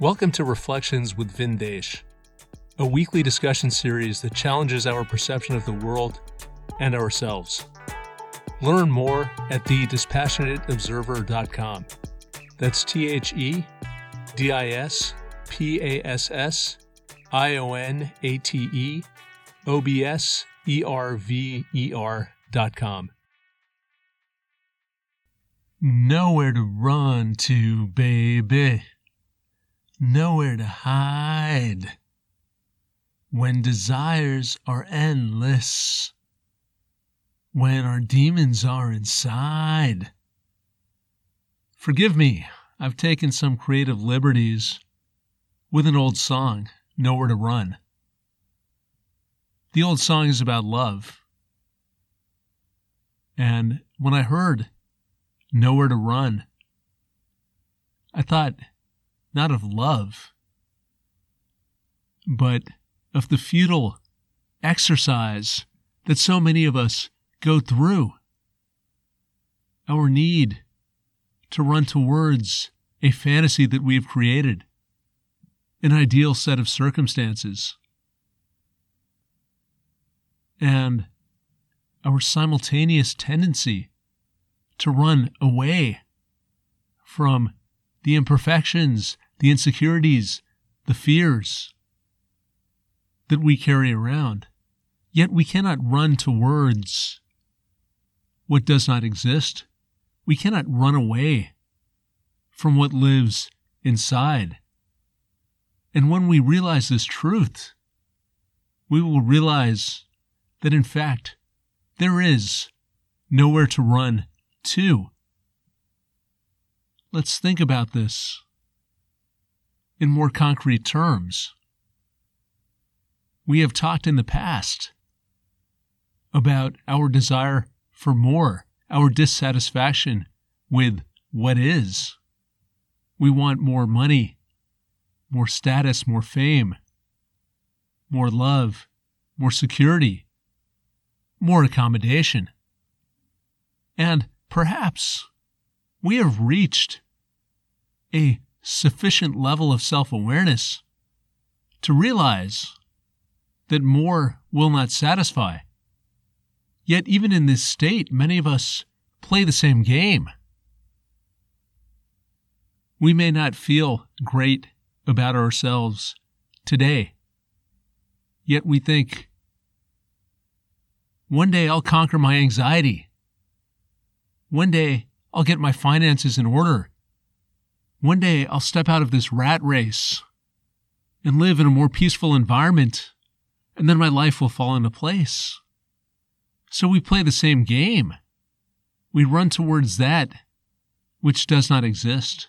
Welcome to Reflections with Vindesh, a weekly discussion series that challenges our perception of the world and ourselves. Learn more at thedispassionateobserver.com. That's T H E D I S P A S S I O N A T E O B S E R V E R dot com. Nowhere to run to, baby. Nowhere to hide. When desires are endless. When our demons are inside. Forgive me, I've taken some creative liberties with an old song, Nowhere to Run. The old song is about love. And when I heard Nowhere to Run, I thought not of love, but of the futile exercise that so many of us go through. Our need to run towards a fantasy that we've created, an ideal set of circumstances and our simultaneous tendency to run away from the imperfections, the insecurities, the fears that we carry around. Yet we cannot run towards what does not exist. We cannot run away from what lives inside. And when we realize this truth, we will realize that in fact, there is nowhere to run to. Let's think about this in more concrete terms. We have talked in the past about our desire for more, our dissatisfaction with what is. We want more money, more status, more fame, more love, more security, more accommodation. And perhaps we have reached a sufficient level of self awareness to realize that more will not satisfy. Yet, even in this state, many of us play the same game. We may not feel great about ourselves today, yet we think one day I'll conquer my anxiety. One day I'll get my finances in order. One day I'll step out of this rat race and live in a more peaceful environment, and then my life will fall into place. So we play the same game. We run towards that which does not exist,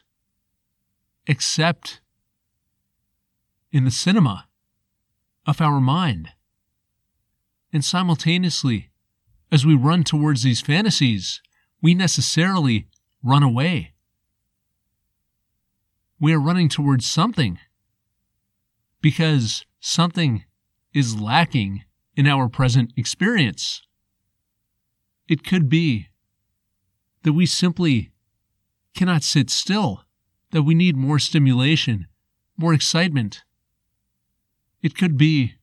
except in the cinema of our mind. And simultaneously, as we run towards these fantasies, we necessarily run away. We are running towards something because something is lacking in our present experience. It could be that we simply cannot sit still, that we need more stimulation, more excitement. It could be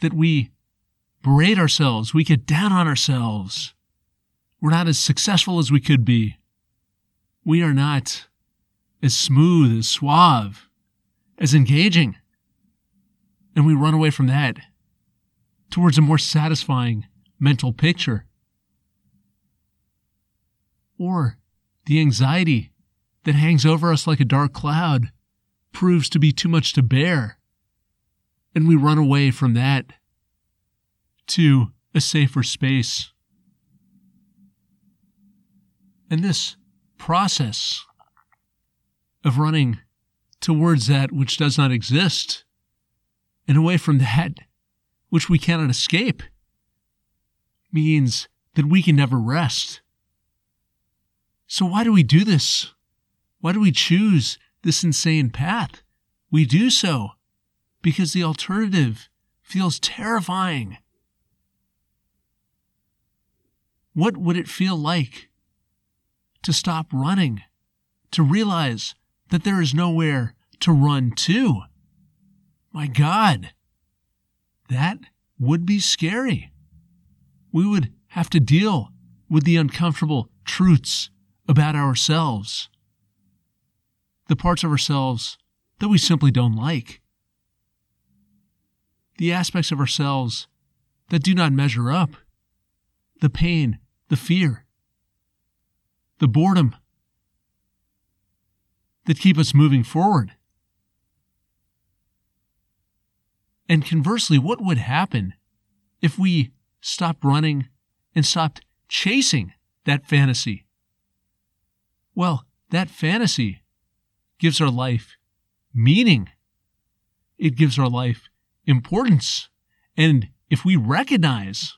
that we berate ourselves, we get down on ourselves. We're not as successful as we could be. We are not as smooth, as suave, as engaging. And we run away from that towards a more satisfying mental picture. Or the anxiety that hangs over us like a dark cloud proves to be too much to bear and we run away from that to a safer space. And this process of running towards that which does not exist and away from that which we cannot escape means that we can never rest. So, why do we do this? Why do we choose this insane path? We do so because the alternative feels terrifying. What would it feel like to stop running, to realize that there is nowhere to run to. My God, that would be scary. We would have to deal with the uncomfortable truths about ourselves, the parts of ourselves that we simply don't like, the aspects of ourselves that do not measure up, the pain, the fear, the boredom that keep us moving forward. And conversely, what would happen if we stopped running and stopped chasing that fantasy? Well, that fantasy gives our life meaning. It gives our life importance. And if we recognize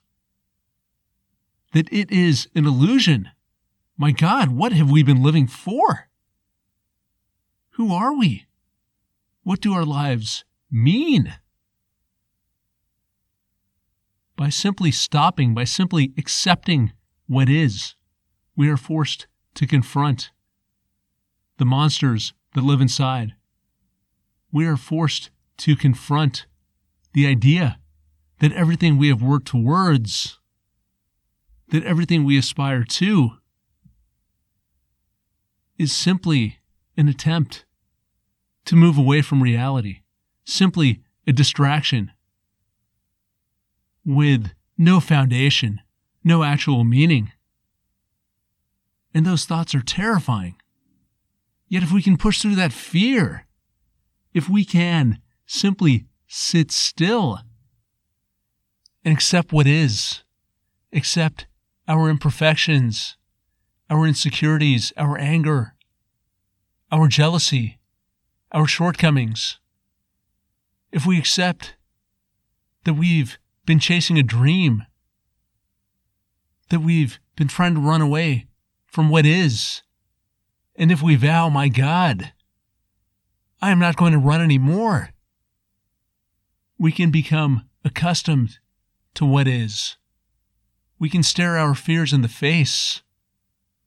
that it is an illusion, my God, what have we been living for? Who are we? What do our lives mean? By simply stopping, by simply accepting what is, we are forced to confront the monsters that live inside. We are forced to confront the idea that everything we have worked towards, that everything we aspire to, is simply an attempt to move away from reality, simply a distraction with no foundation, no actual meaning. And those thoughts are terrifying. Yet, if we can push through that fear, if we can simply sit still and accept what is, accept our imperfections, our insecurities, our anger, our jealousy, our shortcomings, if we accept that we've been chasing a dream, that we've been trying to run away from what is, and if we vow, my God, I am not going to run anymore, we can become accustomed to what is. We can stare our fears in the face.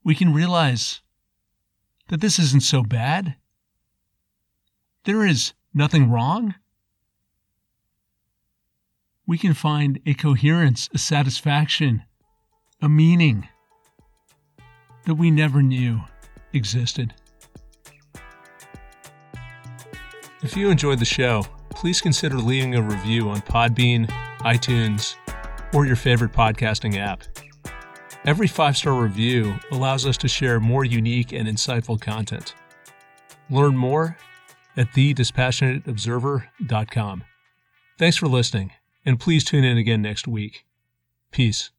We can realize that this isn't so bad. There is nothing wrong. We can find a coherence, a satisfaction, a meaning that we never knew existed. If you enjoyed the show, please consider leaving a review on Podbean, iTunes, or your favorite podcasting app. Every five star review allows us to share more unique and insightful content. Learn more at thedispassionateobserver.com. Thanks for listening, and please tune in again next week. Peace.